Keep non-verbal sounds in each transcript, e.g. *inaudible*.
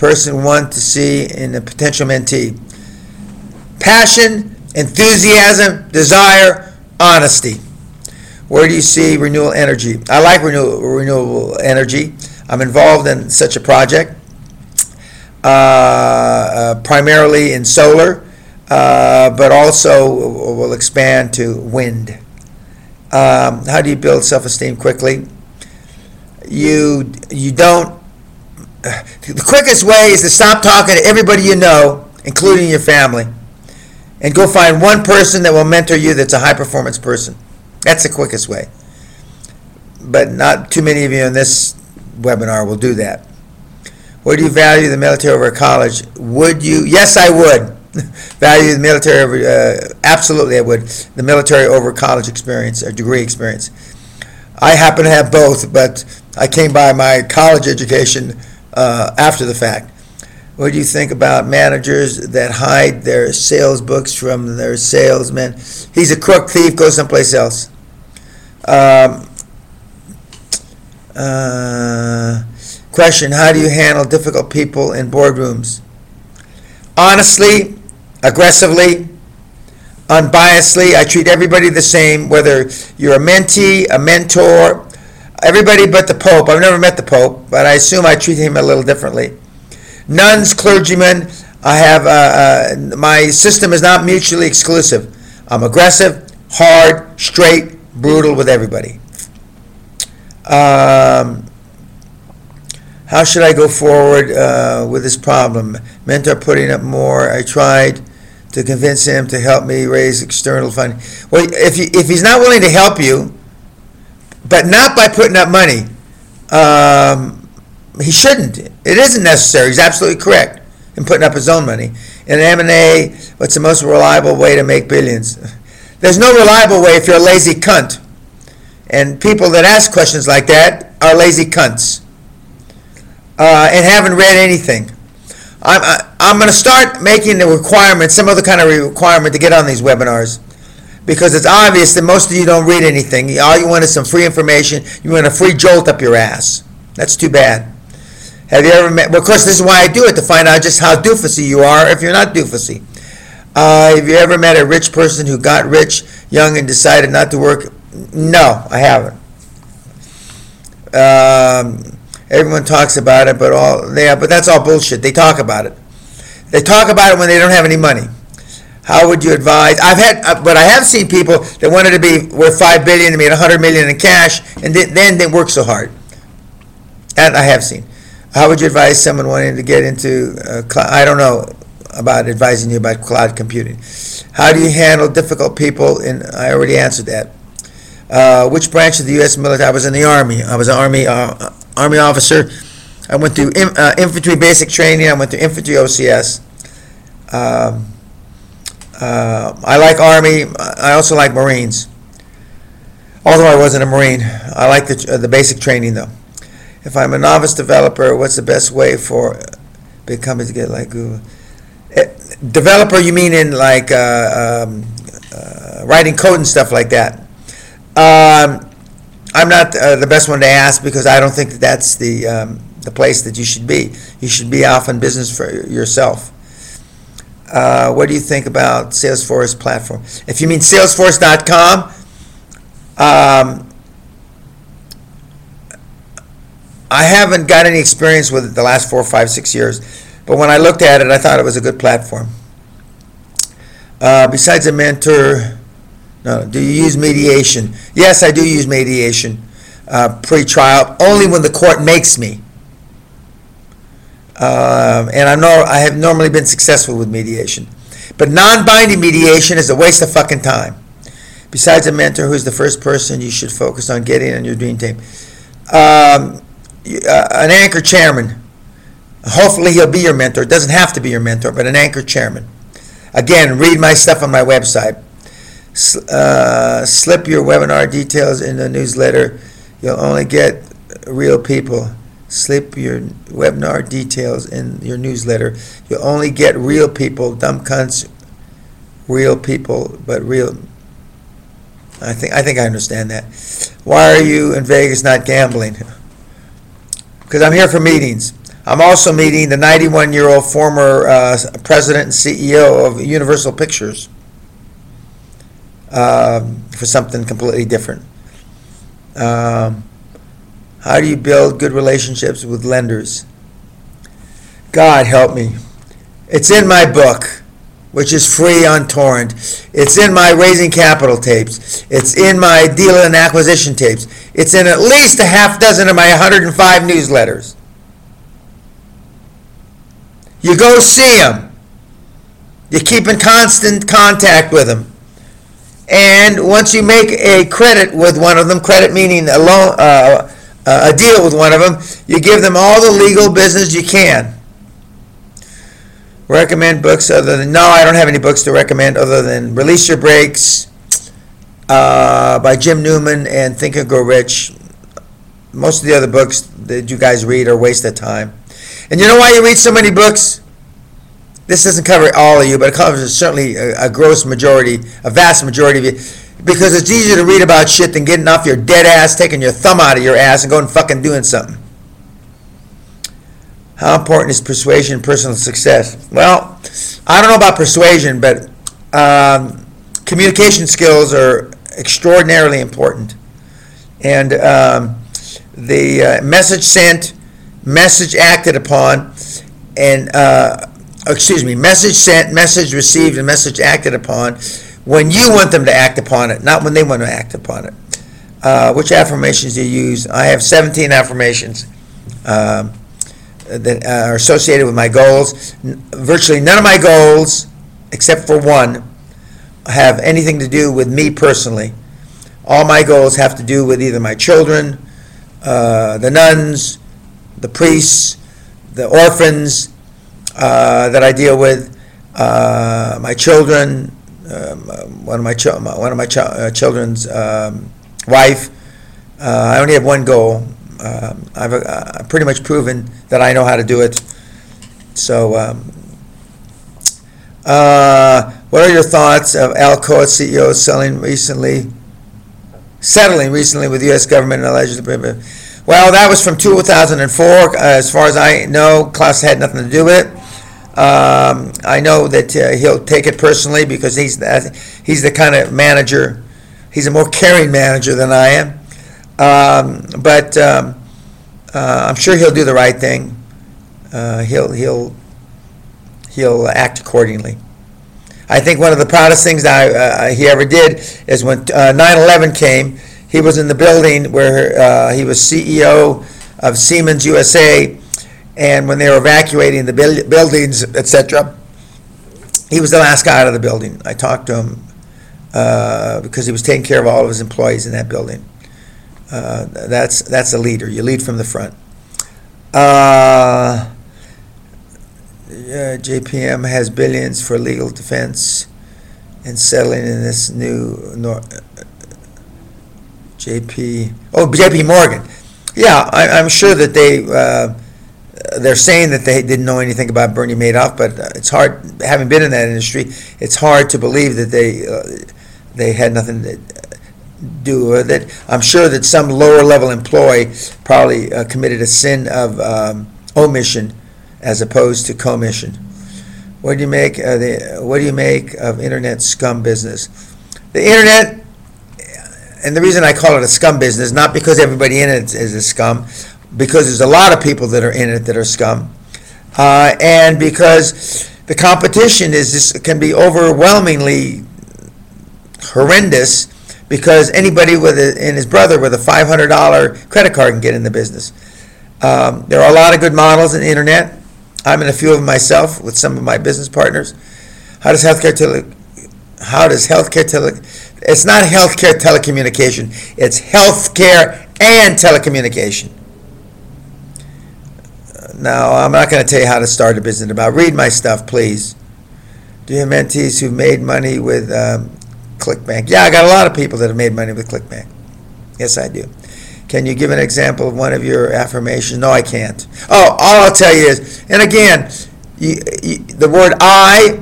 person want to see in a potential mentee? Passion, enthusiasm, desire, honesty. Where do you see renewal energy? I like renewal, renewable energy. I'm involved in such a project, uh, uh, primarily in solar, uh, but also will expand to wind. Um, how do you build self-esteem quickly? You you don't. The quickest way is to stop talking to everybody you know, including your family, and go find one person that will mentor you. That's a high performance person. That's the quickest way. But not too many of you in this webinar will do that. Would you value the military over college? Would you? Yes, I would. *laughs* value the military over, uh, absolutely I would. The military over college experience or degree experience. I happen to have both, but I came by my college education uh, after the fact. What do you think about managers that hide their sales books from their salesmen? He's a crook thief, go someplace else. Um, uh, question, how do you handle difficult people in boardrooms? Honestly, aggressively, unbiasedly, I treat everybody the same, whether you're a mentee, a mentor, everybody but the Pope. I've never met the Pope, but I assume I treat him a little differently. Nuns, clergymen, I have, uh, uh, my system is not mutually exclusive. I'm aggressive, hard, straight, brutal with everybody. Um, how should I go forward uh, with this problem? Mentor putting up more. I tried to convince him to help me raise external funding. Well, if, he, if he's not willing to help you, but not by putting up money, um, he shouldn't. It isn't necessary. He's absolutely correct in putting up his own money. In M&A, what's the most reliable way to make billions? *laughs* There's no reliable way if you're a lazy cunt. And people that ask questions like that are lazy cunts uh, and haven't read anything. I'm, I, I'm going to start making the requirement, some other kind of requirement to get on these webinars because it's obvious that most of you don't read anything. All you want is some free information. You want a free jolt up your ass. That's too bad. Have you ever met? Well, of course, this is why I do it to find out just how doofusy you are if you're not doofusy. Uh, have you ever met a rich person who got rich young and decided not to work? No, I haven't. Um, everyone talks about it, but all yeah, but that's all bullshit. They talk about it. They talk about it when they don't have any money. How would you advise? I've had, uh, but I have seen people that wanted to be worth five billion and made a hundred million in cash, and then, then they work so hard. And I have seen. How would you advise someone wanting to get into? Uh, cl- I don't know about advising you about cloud computing. How do you handle difficult people? And I already answered that. Uh, which branch of the U.S. military? I was in the Army. I was an Army uh, Army officer. I went through in, uh, infantry basic training. I went through infantry OCS. Um, uh, I like Army. I also like Marines. Although I wasn't a Marine, I like the, uh, the basic training though. If I'm a novice developer, what's the best way for companies to get like Google? Eh, Developer, you mean in like uh, um, uh, writing code and stuff like that? Um, I'm not uh, the best one to ask because I don't think that that's the um, the place that you should be. You should be off in business for yourself. Uh, what do you think about Salesforce platform? If you mean Salesforce.com, um, I haven't got any experience with it the last four, five, six years, but when I looked at it, I thought it was a good platform. Uh, besides a mentor, no, do you use mediation? Yes, I do use mediation, uh, pre-trial, only when the court makes me. Um, and I know I have normally been successful with mediation. But non-binding mediation is a waste of fucking time. Besides a mentor, who's the first person you should focus on getting on your dream team? Um, uh, an anchor chairman. Hopefully, he'll be your mentor. It doesn't have to be your mentor, but an anchor chairman. Again, read my stuff on my website. Uh, slip your webinar details in the newsletter. You'll only get real people. Slip your webinar details in your newsletter. You'll only get real people, dumb cunts, real people, but real. I think I think I understand that. Why are you in Vegas not gambling? *laughs* Because I'm here for meetings. I'm also meeting the 91-year-old former uh, president and CEO of Universal Pictures um, for something completely different. Um, How do you build good relationships with lenders? God help me. It's in my book, which is free on torrent. It's in my raising capital tapes. It's in my deal and acquisition tapes. It's in at least a half dozen of my 105 newsletters. You go see them. You keep in constant contact with them. And once you make a credit with one of them, credit meaning a loan, uh, a deal with one of them, you give them all the legal business you can. Recommend books other than, no, I don't have any books to recommend other than Release Your Brakes uh, by Jim Newman and Think and Grow Rich. Most of the other books that you guys read are waste of time. And you know why you read so many books? This doesn't cover all of you, but it covers certainly a, a gross majority, a vast majority of you. Because it's easier to read about shit than getting off your dead ass, taking your thumb out of your ass, and going fucking doing something. How important is persuasion in personal success? Well, I don't know about persuasion, but um, communication skills are extraordinarily important. And um, the uh, message sent, message acted upon, and uh, excuse me, message sent, message received, and message acted upon when you want them to act upon it, not when they want to act upon it. Uh, which affirmations do you use? I have 17 affirmations um, that are associated with my goals. N- Virtually none of my goals, except for one, have anything to do with me personally. All my goals have to do with either my children, uh, the nuns, the priests, the orphans uh, that I deal with, uh, my children, one of my my- one of my chi- uh, children's um, wife. Uh, I only have one goal. Um, I've uh, pretty much proven that I know how to do it. So, um, uh, what are your thoughts of Alcoa CEO selling recently, settling recently with the U.S. government and allegedly? Well, that was from 2004. Uh, As far as I know, Klaus had nothing to do with it. Um, I know that uh, he'll take it personally because he's that, he's the kind of manager, he's a more caring manager than I am. Um, but um, uh, I'm sure he'll do the right thing. Uh, he'll he'll he'll act accordingly. I think one of the proudest things I, uh, he ever did is when uh, 9/11 came. He was in the building where uh, he was CEO of Siemens USA, and when they were evacuating the buil- buildings, etc., he was the last guy out of the building. I talked to him uh, because he was taking care of all of his employees in that building. Uh, that's that's a leader. You lead from the front. Uh, JPM has billions for legal defense and settling in this new nor- JP. Oh, JP Morgan. Yeah, I, I'm sure that they. Uh, they're saying that they didn't know anything about Bernie Madoff, but uh, it's hard, having been in that industry, it's hard to believe that they uh, they had nothing to do with it. I'm sure that some lower level employee probably uh, committed a sin of um, omission as opposed to commission. What do you make of the What do you make of internet scum business? The internet, and the reason I call it a scum business, not because everybody in it is a scum, because there's a lot of people that are in it that are scum, uh, and because the competition is just, can be overwhelmingly horrendous because anybody with a, and his brother with a $500 credit card can get in the business. Um, there are a lot of good models in the internet. I'm in a few of them myself with some of my business partners. How does healthcare tele, how does healthcare tele, it's not healthcare telecommunication, it's healthcare and telecommunication. Now, I'm not going to tell you how to start a business about. Read my stuff, please. Do you have mentees who've made money with um, ClickBank? Yeah, I got a lot of people that have made money with ClickBank. Yes, I do. Can you give an example of one of your affirmations? No, I can't. Oh, all I'll tell you is, and again, you, you, the word I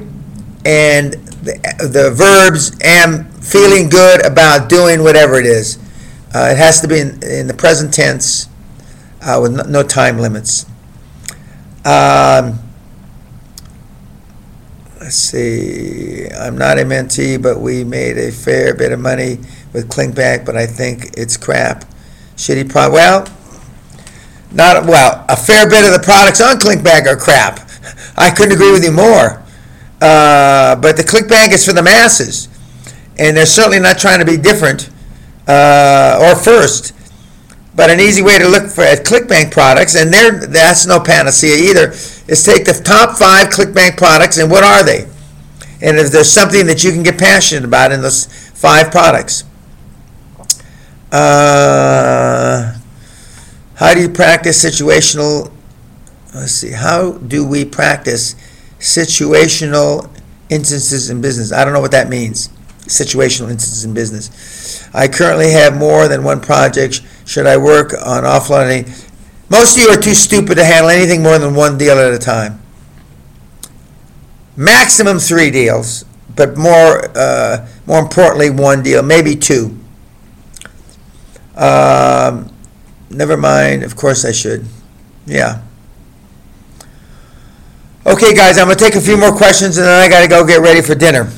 and the, the verbs am feeling good about doing whatever it is. Uh, it has to be in, in the present tense uh, with no, no time limits. Um, let's see, I'm not a mentee, but we made a fair bit of money with ClickBank, but I think it's crap. Shitty pro, well, not, well, a fair bit of the products on ClickBank are crap. I couldn't agree with you more. Uh, but the Clickbank is for the masses, and they're certainly not trying to be different uh, or first. But an easy way to look for at ClickBank products, and there that's no panacea either, is take the top five ClickBank products and what are they? And if there's something that you can get passionate about in those five products. Uh, how do you practice situational? Let's see. How do we practice situational instances in business? I don't know what that means. Situational instances in business. I currently have more than one project. Should I work on offloading? Most of you are too stupid to handle anything more than one deal at a time. Maximum three deals, but more, uh, more importantly, one deal, maybe two. Um, never mind. Of course I should. Yeah. Okay, guys, I'm gonna take a few more questions and then I gotta go get ready for dinner.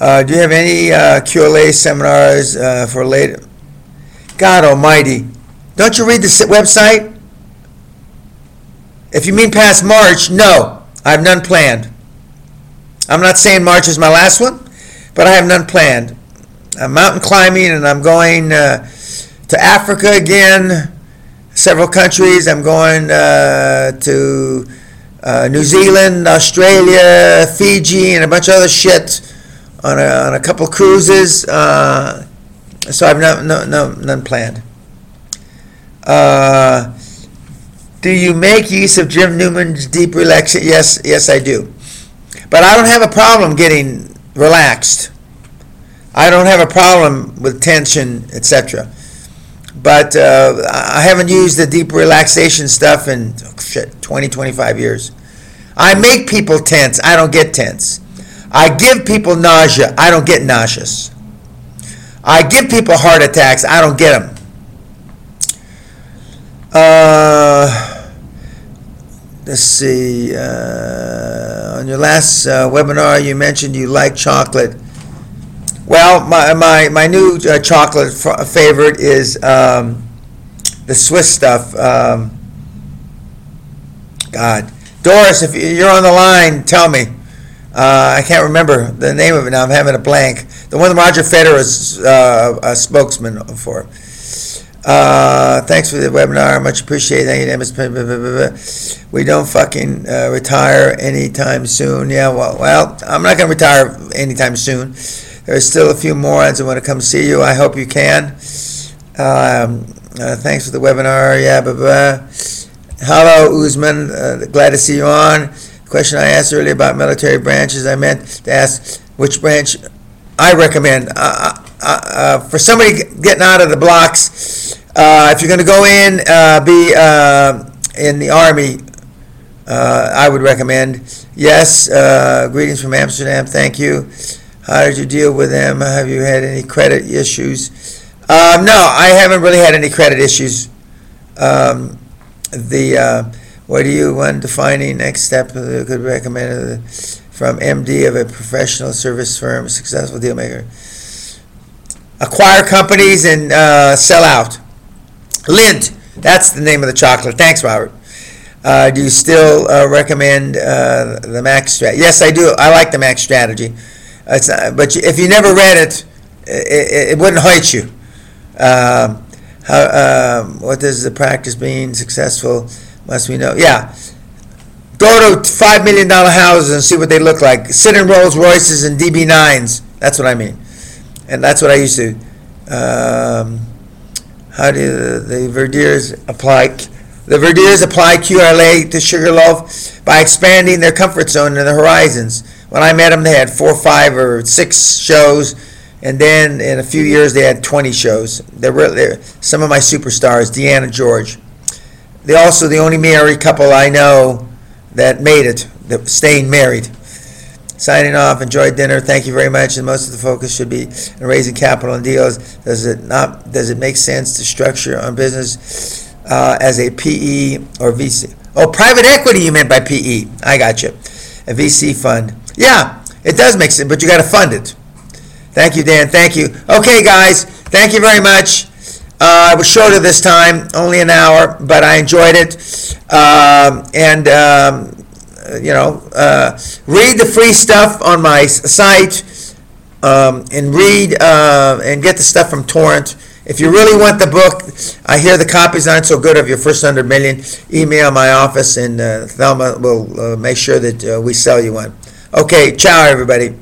Uh, do you have any uh, QLA seminars uh, for later? God Almighty! Don't you read the website? If you mean past March, no, I have none planned. I'm not saying March is my last one, but I have none planned. I'm mountain climbing and I'm going uh, to Africa again, several countries. I'm going uh, to uh, New Zealand, Australia, Fiji, and a bunch of other shit on a, on a couple cruises. Uh, so I've no, no, no, none planned. Uh, do you make use of Jim Newman's deep relaxation? Yes, yes, I do. But I don't have a problem getting relaxed. I don't have a problem with tension, etc. But uh, I haven't used the deep relaxation stuff in oh, shit 20, 25 years. I make people tense. I don't get tense. I give people nausea. I don't get nauseous. I give people heart attacks. I don't get them. Uh, let's see. Uh, on your last uh, webinar, you mentioned you like chocolate. Well, my, my, my new uh, chocolate f- favorite is um, the Swiss stuff. Um, God. Doris, if you're on the line, tell me. Uh, I can't remember the name of it now. I'm having a blank. The one Roger Federer is uh, a spokesman for. Uh, thanks for the webinar. Much appreciated. We don't fucking uh, retire anytime soon. Yeah, well, well, I'm not going to retire anytime soon. There's still a few more. morons that want to come see you. I hope you can. Um, uh, thanks for the webinar. Yeah, blah, blah. Hello, Usman. Uh, glad to see you on. Question I asked earlier about military branches, I meant to ask which branch I recommend. Uh, uh, uh, for somebody getting out of the blocks, uh, if you're going to go in, uh, be uh, in the Army, uh, I would recommend. Yes, uh, greetings from Amsterdam. Thank you. How did you deal with them? Have you had any credit issues? Um, no, I haven't really had any credit issues. Um, the uh, what do you want defining next step uh, could recommend uh, from MD of a professional service firm, successful deal maker? Acquire companies and uh, sell out. Lindt, that's the name of the chocolate. Thanks, Robert. Uh, do you still uh, recommend uh, the Max strategy? Yes, I do. I like the Max strategy. It's, uh, but if you never read it, it, it wouldn't hurt you. Um, how, um, what does the practice mean? Successful must we know? Yeah. Go to five million dollar houses and see what they look like. Sit in Rolls Royces and DB9s. That's what I mean, and that's what I used to. Um, how do the Verdiers apply? The Verdiers apply QLA to Sugarloaf by expanding their comfort zone and their horizons. When I met them, they had four, five, or six shows, and then in a few years they had 20 shows. They're, re- they're some of my superstars, Deanna George. They're also the only married couple I know that made it, that staying married. signing off. Enjoy dinner. Thank you very much. And most of the focus should be on raising capital and deals. Does it not, does it make sense to structure on business uh, as a PE or VC? Oh, private equity you meant by PE. I got you. A VC fund. Yeah, it does make sense, but you got to fund it. Thank you, Dan. Thank you. Okay, guys, thank you very much. Uh, I was shorter this time, only an hour, but I enjoyed it. Um, and, um, you know, uh, read the free stuff on my site um, and read uh, and get the stuff from Torrent. If you really want the book, I hear the copies aren't so good of your first hundred million. Email my office and uh, Thelma will uh, make sure that uh, we sell you one. Okay, ciao, everybody.